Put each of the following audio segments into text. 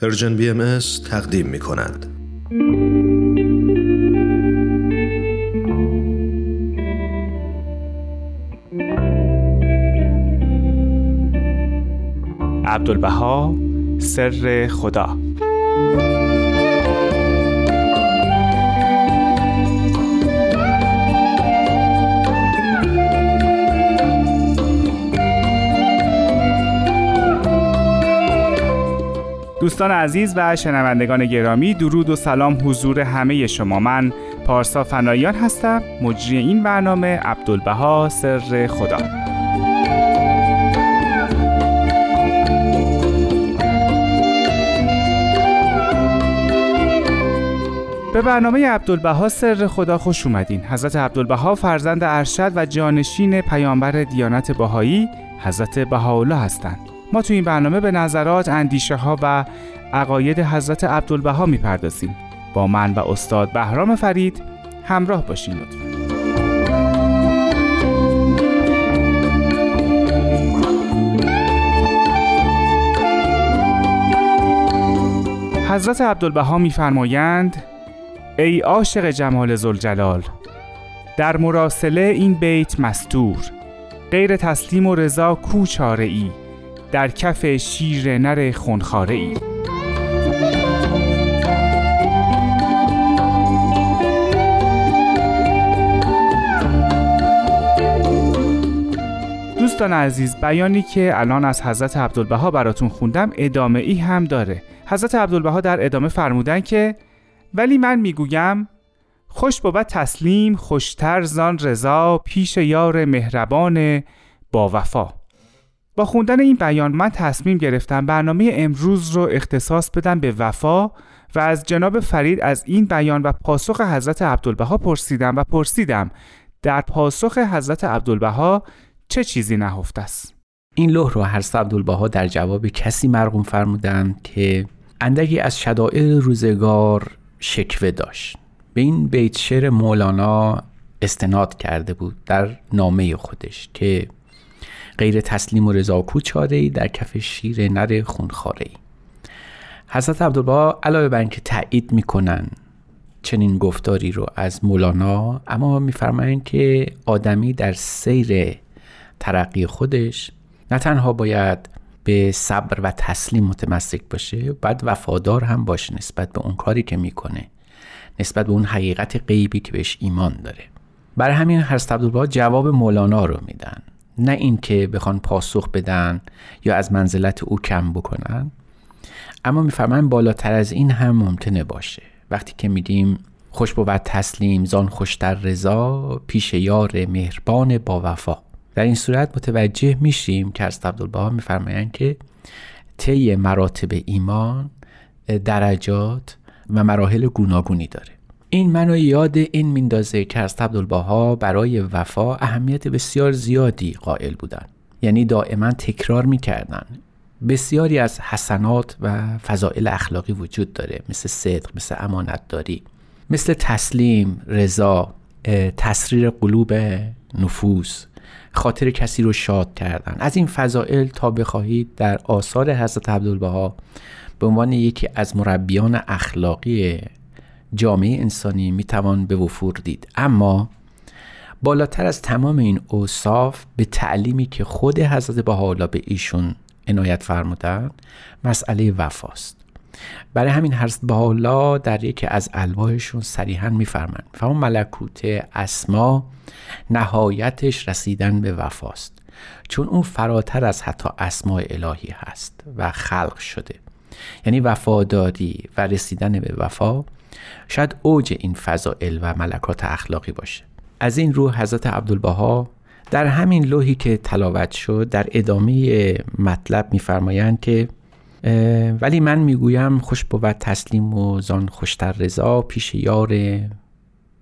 پرژن بی ام تقدیم می کند. عبدالبها سر خدا دوستان عزیز و شنوندگان گرامی درود و سلام حضور همه شما. من پارسا فنایان هستم. مجری این برنامه عبدالبها سر خدا. به برنامه عبدالبها سر خدا خوش اومدین. حضرت عبدالبها فرزند ارشد و جانشین پیامبر دیانت بهایی حضرت بهاءالله هستند. ما تو این برنامه به نظرات، اندیشه ها و عقاید حضرت عبدالبها می‌پردازیم. با من و استاد بهرام فرید همراه باشین لطفا. حضرت عبدالبها میفرمایند ای عاشق جمال زلجلال در مراسله این بیت مستور غیر تسلیم و رضا کو ای در کف شیر نر خونخاره ای دوستان عزیز بیانی که الان از حضرت عبدالبها براتون خوندم ادامه ای هم داره. حضرت عبدالبها در ادامه فرمودن که ولی من می‌گویم خوش بود تسلیم خوشتر زان رضا پیش یار مهربان با وفا. با خوندن این بیان من تصمیم گرفتم برنامه امروز رو اختصاص بدم به وفا و از جناب فرید از این بیان و پاسخ حضرت عبدالبها پرسیدم و پرسیدم در پاسخ حضرت عبدالبها چه چیزی نهفته است؟ این لوح رو حضرت عبدالبها در جواب کسی مرقوم فرمودند که اندکی از شدائر روزگار شکوه داشت. به این بیت شعر مولانا استناد کرده بود در نامه خودش که غیر تسلیم و رضا کوچاره ای در کف شیر نر خونخواره ای حضرت عبدالبها علاوه بر اینکه تایید می‌کنن چنین گفتاری رو از مولانا اما میفرمایند که آدمی در سیر ترقی خودش نه تنها باید به صبر و تسلیم متمسک باشه باید وفادار هم باشه نسبت به اون کاری که می‌کنه نسبت به اون حقیقت غیبی که بهش ایمان داره. برای همین حضرت عبدالبها جواب مولانا رو میدن. نه اینکه بخوان پاسخ بدن یا از منزلت او کم بکنن. اما میفرمایند بالاتر از این هم ممکنه باشه. وقتی که میگیم خوش بود تسلیم زان خوشتر رضا پیش یار مهربان با وفا. در این صورت متوجه میشیم که از عبدالبها میفرمایند که طی مراتب ایمان درجات و مراحل گوناگونی داره. این منو یاد این میندازه که از عبدالبها برای وفا اهمیت بسیار زیادی قائل بودن. یعنی دائما تکرار می‌کردن. بسیاری از حسنات و فضائل اخلاقی وجود داره مثل صدق مثل امانت داری مثل تسلیم رضا تسریر قلوب نفوس خاطر کسی رو شاد کردن. از این فضائل تا بخواهید در آثار حضرت عبدالبها به عنوان یکی از مربیان اخلاقی جامعه انسانی می‌توان به وفور دید. اما بالاتر از تمام این اوصاف به تعلیمی که خود حضرت بهاءالله به ایشون عنایت فرمودن مسئله وفاست. برای همین حضرت بهاءالله در یکی از الواحشون صریحا میفرمند فهم ملکوت اسما نهایتش رسیدن به وفاست چون اون فراتر از حتی اسماء الهی هست و خلق شده. یعنی وفاداری و رسیدن به وفا شاید اوج این فضائل و ملکات اخلاقی باشه. از این رو حضرت عبدالبها در همین لوحی که تلاوت شد در ادامه مطلب میفرمایند که ولی من می‌گویم خوش بود تسلیم و زان خوشتر رضا پیش یار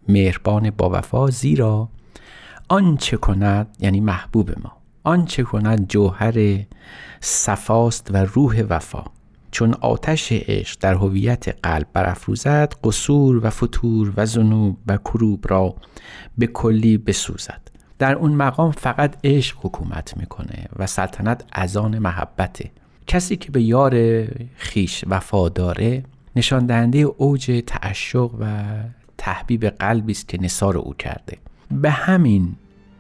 مهربان با وفا زیرا آنچه کند یعنی محبوب ما آنچه کند جوهر صفاست و روح وفا. چون آتش عشق در هویت قلب برافروزد قصور و فتور و زنوب و کروب را به کلی بسوزد. در اون مقام فقط عشق حکومت می‌کنه و سلطنت ازان محبته کسی که به یار خیش وفاداره نشان دهنده اوج تعشق و تحبیب قلبی است که نصار او کرده. به همین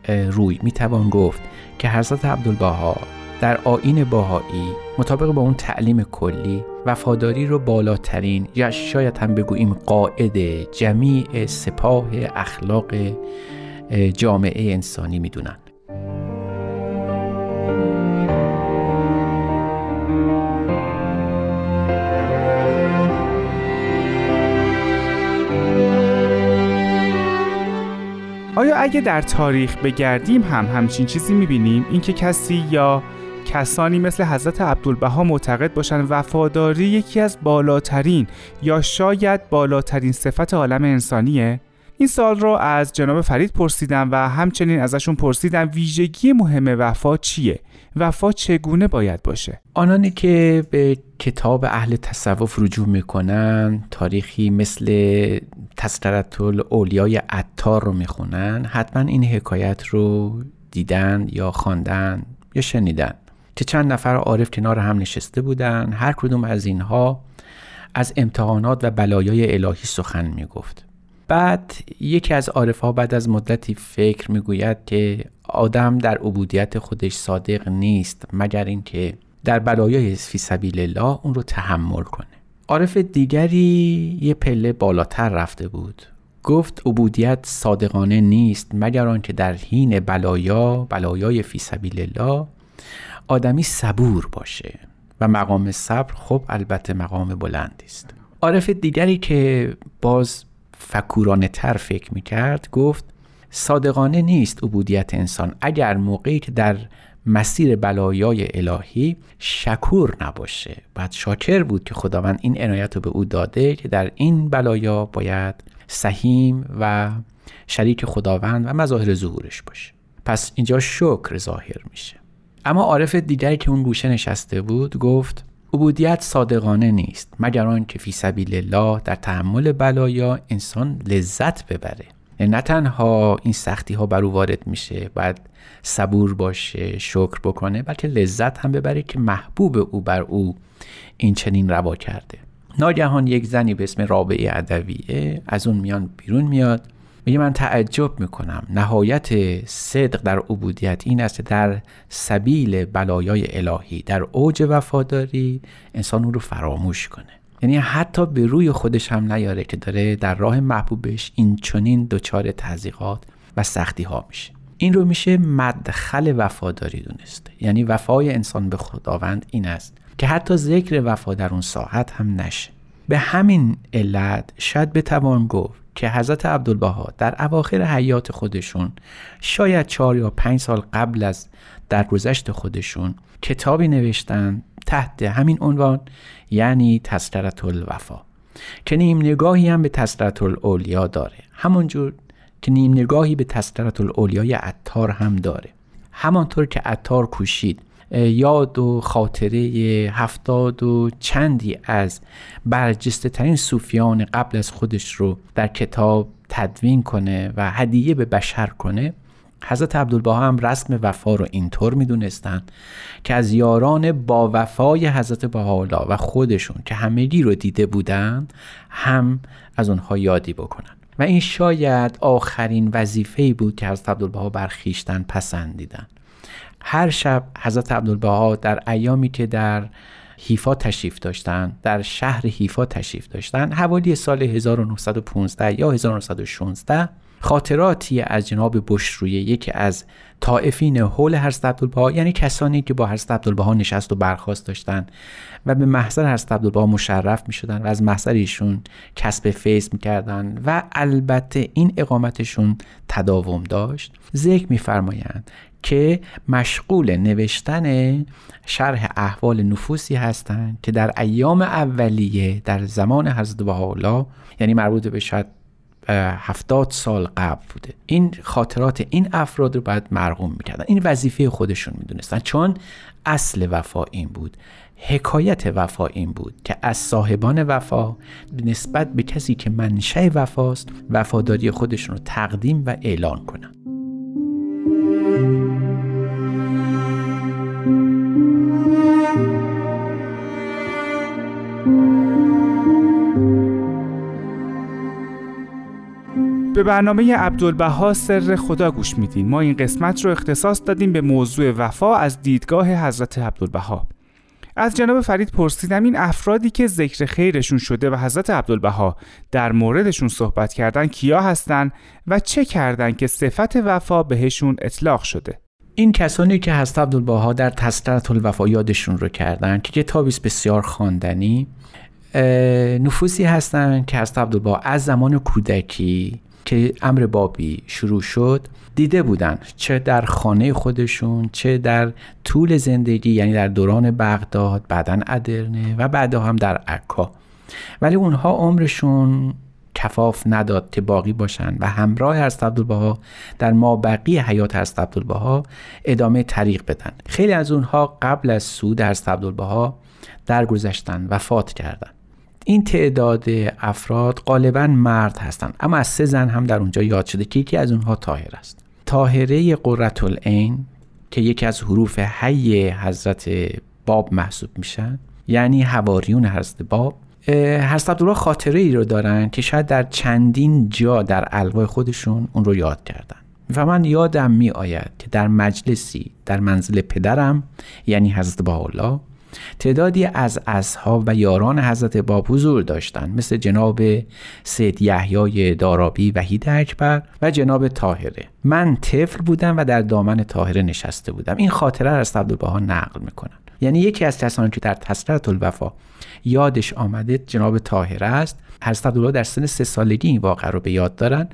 روی می‌توان گفت که حضرت عبدالبها در آین باهایی مطابق با اون تعلیم کلی وفاداری رو بالاترین یا شاید هم بگوییم قاعد جمیع سپاه اخلاق جامعه انسانی می‌دونن. آیا اگه در تاریخ بگردیم هم همچین چیزی می‌بینیم؟ اینکه کسی یا کسانی مثل حضرت عبدالبها معتقد باشند وفاداری یکی از بالاترین یا شاید بالاترین صفت عالم انسانیه. این سال رو از جناب فرید پرسیدم و همچنین ازشون پرسیدم ویژگی مهم وفا چیه؟ وفا چگونه باید باشه؟ آنانی که به کتاب اهل تصوف رجوع می‌کنن تاریخی مثل تسطرت اولیای عطار رو می‌خونن حتما این حکایت رو دیدن یا خواندن یا شنیدن. که چند نفر عارف کنار هم نشسته بودن هر کدوم از اینها از امتحانات و بلایای الهی سخن می‌گفت. بعد یکی از عارف ها بعد از مدتی فکر می‌گوید که آدم در عبودیت خودش صادق نیست مگر اینکه در بلایای فی سبیل الله اون رو تحمل کنه. عارف دیگری یه پله بالاتر رفته بود. گفت عبودیت صادقانه نیست مگر آنکه در حین بلایا بلایای فی سبیل الله آدمی صبور باشه و مقام صبر خب البته مقام بلندی است. عارف دیگری که باز فکورانه تر فکر می‌کرد گفت صادقانه نیست عبودیت انسان. اگر موقعی که در مسیر بلایای الهی شکور نباشه. بعد شاکر بود که خداوند این عنایت رو به او داده که در این بلایا باید سهیم و شریک خداوند و مظاهر ظهورش باشه. پس اینجا شکر ظاهر میشه. اما عارف دیگری که اون گوشه نشسته بود گفت عبودیت صادقانه نیست مگر آنکه فی سبیل الله در تحمل بلایا انسان لذت ببره. یعنی نه تنها این سختی ها بر او وارد میشه بعد صبور باشه شکر بکنه بلکه لذت هم ببره که محبوب او بر او این چنین روا کرده. ناگهان یک زنی به اسم رابعه ادویه از اون میان بیرون میاد میگه من تعجب می‌کنم. نهایت صدق در عبودیت این است در سبیل بلایای الهی در اوج وفاداری انسان اون رو فراموش کنه. یعنی حتی به روی خودش هم نیاره که داره در راه محبوبش این چنین دچار تزیقات و سختی ها میشه. این رو میشه مدخل وفاداری دونست. یعنی وفای انسان به خداوند این است که حتی ذکر وفا در اون ساحت هم نشه. به همین علت شاید بتوان گفت که حضرت عبدالبها در اواخر حیات خودشون شاید چهار یا پنج سال قبل از درگذشت خودشون کتابی نوشتن تحت همین عنوان یعنی تسکرت الوفا که نیم نگاهی هم به تسکرت الاولیا داره. همونجور که نیم نگاهی به تسکرت الاولیای عطار هم داره. همانطور که عطار کوشید یاد و خاطره هفتاد و چندی از برجسته ترین صوفیان قبل از خودش رو در کتاب تدوین کنه و هدیه به بشر کنه. حضرت عبدالبها هم رسم وفا رو اینطور می‌دونستن که از یاران با وفای حضرت بهاءالله و خودشون که همگی رو دیده بودن هم از اونها یادی بکنن. و این شاید آخرین وظیفه بود که حضرت عبدالبها برخیشتن پسندیدن. هر شب حضرت عبدالبها در ایامی که در حیفا تشریف داشتن در شهر حیفا تشریف داشتن حوالی سال 1915 یا 1916 خاطراتی از جناب بشرویه یکی از طائفین حول حضرت عبدالبها یعنی کسانی که با حضرت عبدالبها نشست و برخواست داشتن و به محضر حضرت عبدالبها مشرف می شدن و از محضر ایشون کسب فیض می کردن و البته این اقامتشون تداوم داشت. ذکر میفرمایند که مشغول نوشتن شرح احوال نفوسی هستند که در ایام اولیه در زمان حضرت بهاءالله یعنی مربوط به شاید هفتاد سال قبل بوده. این خاطرات این افراد رو باید مرغوم می‌کردن. این وظیفه خودشون می‌دونستن. چون اصل وفا این بود حکایت وفا این بود که از صاحبان وفا نسبت به کسی که منشه وفاست وفاداری خودشون رو تقدیم و اعلان کنن. به برنامه عبدالبها سر خدا گوش میدین. ما این قسمت رو اختصاص دادیم به موضوع وفا از دیدگاه حضرت عبدالبها. از جناب فرید پرسیدم این افرادی که ذکر خیرشون شده و حضرت عبدالبها در موردشون صحبت کردن کیا هستن و چه کردند که صفت وفا بهشون اطلاق شده؟ این کسانی که حضرت عبدالبها در تسلط الوفا یادشون رو کردن که کتابی بسیار خواندنی نفوسی هستند که حضرت عبدالبها از زمان کودکی که امر بابی شروع شد دیده بودن چه در خانه خودشون چه در طول زندگی یعنی در دوران بغداد بعدا ادرنه و بعدا هم در عکا. ولی اونها عمرشون کفاف نداد که باقی باشن. و همراه حضرت عبدالبها در ما بقی حیات حضرت عبدالبها ادامه طریق بدن. خیلی از اونها قبل از سود حضرت عبدالبها درگذشتن وفات کردند این تعداد افراد غالبا مرد هستند اما از سه زن هم در اونجا یاد شده که یکی از اونها تاهر است. تاهره قررت العین که یکی از حروف حی حضرت باب محسوب میشن یعنی هواریون حضرت باب حضرت عبدالله خاطره ای رو دارن که شاید در چندین جا در الوای خودشون اون رو یاد کردن. و من یادم می آید که در مجلسی در منزل پدرم یعنی حضرت الله تعدادی از اصحاب و یاران حضرت باب حضور داشتند مثل جناب سید یحیای دارابی وحید اکبر و جناب طاهره. من طفل بودم و در دامن طاهره نشسته بودم. این خاطره از عبدالبها نقل می‌کنن یعنی یکی از کسانی که در تسلط الوفا یادش آمده جناب طاهره است عبدالله در سن سه سالگی این واقعه رو به یاد دارن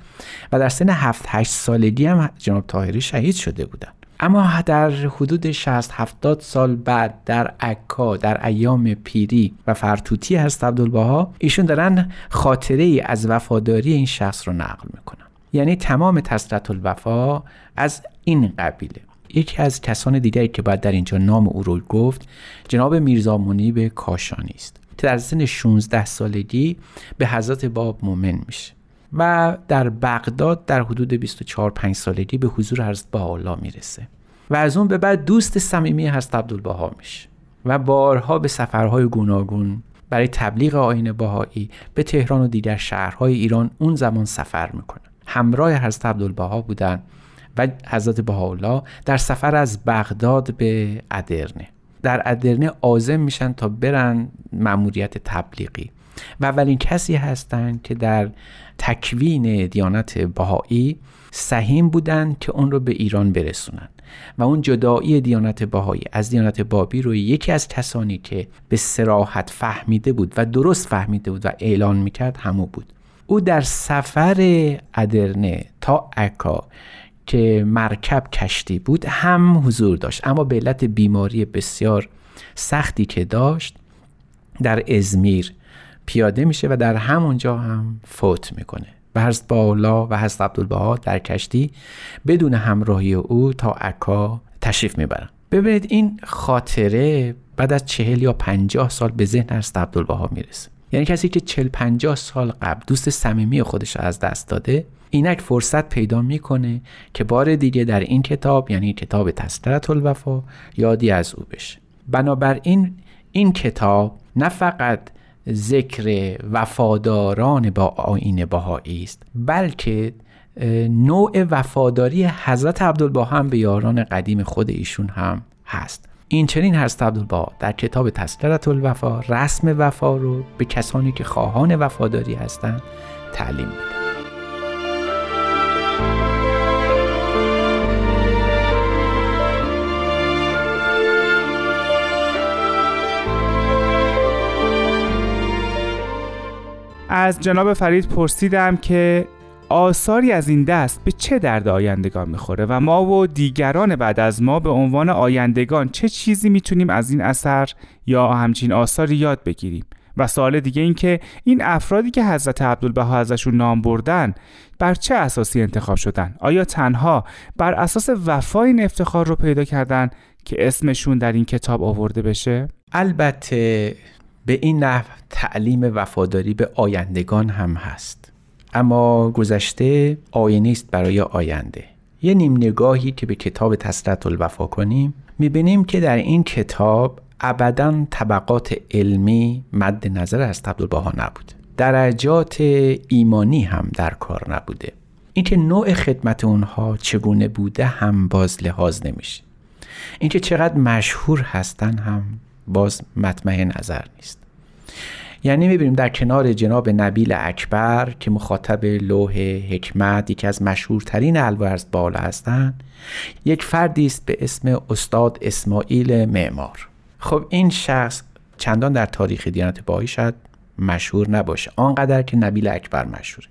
و در سن هفت هشت سالگی هم جناب طاهره شهید شده بودن. اما در حدود 60 70 سال بعد در عکا در ایام پیری و فرتوتی هست عبدالبها ایشون دارن خاطره ای از وفاداری این شخص رو نقل می‌کنن. یعنی تمام تسلط الوفا از این قبیله. یکی از کسان دیگری که باید در اینجا نام او رو گفت جناب میرزا به کاشانی است. که در سن 16 سالگی به حضرت باب مومن میشه و در بغداد در حدود 24 5 سالگی به حضور حضرت بهاءالله می‌رسه و از اون به بعد دوست صمیمی حضرت عبدالبها میشه و بارها به سفرهای گوناگون برای تبلیغ آین بهایی به تهران و دیگر شهرهای ایران اون زمان سفر می‌کنن. همراه حضرت عبدالبها بودن و حضرت بهاءالله در سفر از بغداد به ادرنه. در ادرنه آزم میشن تا برن مأموریت تبلیغی. و اولین کسی هستند که در تکوین دیانت بهایی سهیم بودند که اون رو به ایران برسونن. و اون جدایی دیانت بهایی از دیانت بابی رو یکی از کسانی که به سراحت فهمیده بود و درست فهمیده بود و اعلان می‌کرد همو بود. او در سفر ادرنه تا عکا که مرکب کشتی بود هم حضور داشت. اما به علت بیماری بسیار سختی که داشت در ازمیر پیاده میشه و در همونجا هم فوت می‌کنه. و حضرت باولا و حضرت عبدالبها در کشتی بدون همراهی او تا عکا تشریف می‌برن. ببینید این خاطره بعد از چهل یا پنجاه سال به ذهن حضرت عبدالبها می‌رسه. یعنی کسی که چل پنجاه سال قبل دوست صمیمی خودش از دست داده اینک فرصت پیدا می‌کنه که بار دیگه در این کتاب یعنی کتاب تسلط الوفا یادی از او بشه. بنابراین این کتاب نه فقط ذکر وفاداران با آین بهایی است بلکه نوع وفاداری حضرت عبدالبها هم به یاران قدیم خود ایشون هم هست. این چنین هست عبدالبها در کتاب تسلط الوفا رسم وفا رو به کسانی که خواهان وفاداری هستند تعلیم میده از جناب فرید پرسیدم که آثاری از این دست به چه درد آیندگان می‌خوره و ما و دیگران بعد از ما به عنوان آیندگان چه چیزی می‌تونیم از این اثر یا همچین آثاری یاد بگیریم و سوال دیگه این که این افرادی که حضرت عبدالبها ازشون نام بردن بر چه اساسی انتخاب شدن؟ آیا تنها بر اساس وفا این افتخار رو پیدا کردن که اسمشون در این کتاب آورده بشه؟ البته به این نحو تعلیم وفاداری به آیندگان هم هست. اما گذشته آینه است برای آینده. یه نیم نگاهی که به کتاب تسلط الوفا کنیم می‌بینیم که در این کتاب ابدا طبقات علمی مد نظر از عبدالبها نبود. درجات ایمانی هم در کار نبوده. اینکه نوع خدمت اونها چگونه بوده هم باز لحاظ نمیشه. اینکه چقدر مشهور هستن هم باز مطمع نظر نیست. یعنی می‌بینیم در کنار جناب نبیل اکبر که مخاطب لوح حکمت یکی از مشهورترین الورز بالا هستند یک فردی است به اسم استاد اسماعیل معمار. خب این شخص چندان در تاریخ دیانت باهایی شاید مشهور نباشه آنقدر که نبیل اکبر مشهوره.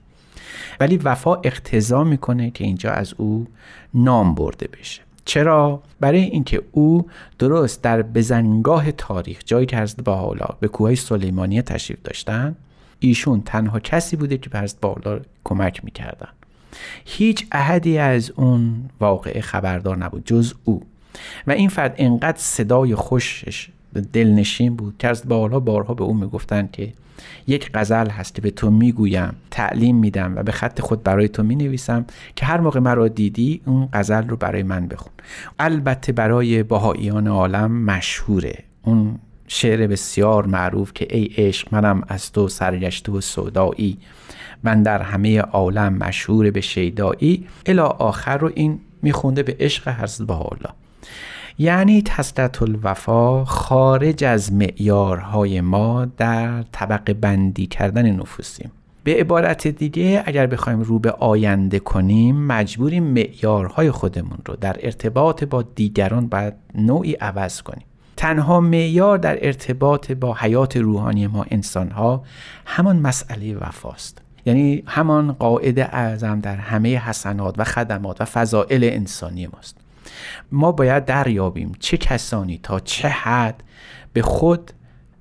ولی وفا اقتضا می‌کنه که اینجا از او نام برده بشه. چرا؟ برای اینکه او درست در بزنگاه تاریخ جایی که حضرت حالا به کوههای سلیمانیه تشریف داشتن ایشون تنها کسی بوده که به باحالا کمک می‌کردن. هیچ احدی از اون واقعه خبردار نبود جز او. و این فرد انقدر صدای خوشش دلنشین بود که از بارها بارها به او می‌گفتند که یک غزل هست که به تو می‌گویم تعلیم میدم و به خط خود برای تو می‌نویسم که هر موقع مرا دیدی اون غزل رو برای من بخون. البته برای باهاییان عالم مشهوره. اون شعر بسیار معروف که ای عشق منم از تو سرگشته و سودایی. من در همه عالم مشهور به شیدایی. الا آخر رو این میخونده به عشق حضرت بهاءالله. یعنی تسلط الوفا خارج از معیارهای ما در طبق بندی کردن نفوسیم. به عبارت دیگه اگر بخوایم رو به آینده کنیم مجبوریم معیارهای خودمون رو در ارتباط با دیگران باید نوعی عوض کنیم. تنها معیار در ارتباط با حیات روحانی ما انسانها همان مسئله وفاست. یعنی همان قاعده اعظم در همه حسنات و خدمات و فضائل انسانی ماست. ما باید دریابیم چه کسانی تا چه حد به خود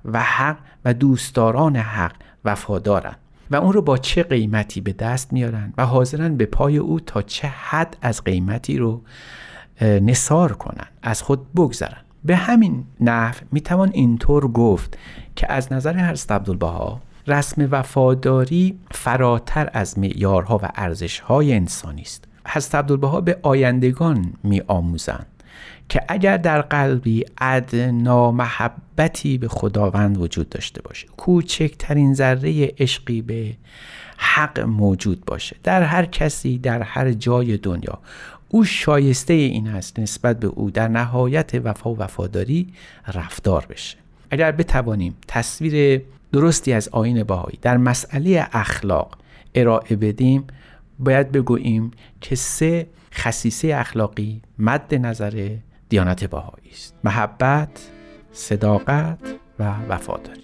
و حق و دوستداران حق وفادارند و اون رو با چه قیمتی به دست میارن و حاضرن به پای او تا چه حد از قیمتی رو نصار کنن از خود بگذرن. به همین نحو می‌توان اینطور گفت که از نظر حضرت عبدالبها رسم وفاداری فراتر از معیارها و ارزشهای انسانی است. حضرت عبدالبها به آیندگان می آموزند که اگر در قلبی ادنا محبتی به خداوند وجود داشته باشه. کوچکترین ذره عشقی به حق موجود باشه. در هر کسی در هر جای دنیا. او شایسته این است نسبت به او در نهایت وفا و وفاداری رفتار بشه. اگر بتوانیم تصویر درستی از آین باهایی در مسئله اخلاق ارائه بدیم باید بگوییم که سه خصیصه اخلاقی مد نظر دیانت باهایی است. محبت صداقت و وفاداری.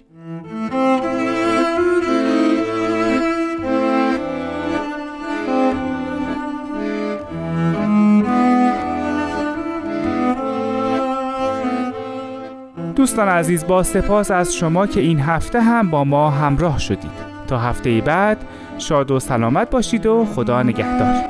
دوستان عزیز با سپاس از شما که این هفته هم با ما همراه شدید. تا هفته بعد شاد و سلامت باشید و خدا نگهدار.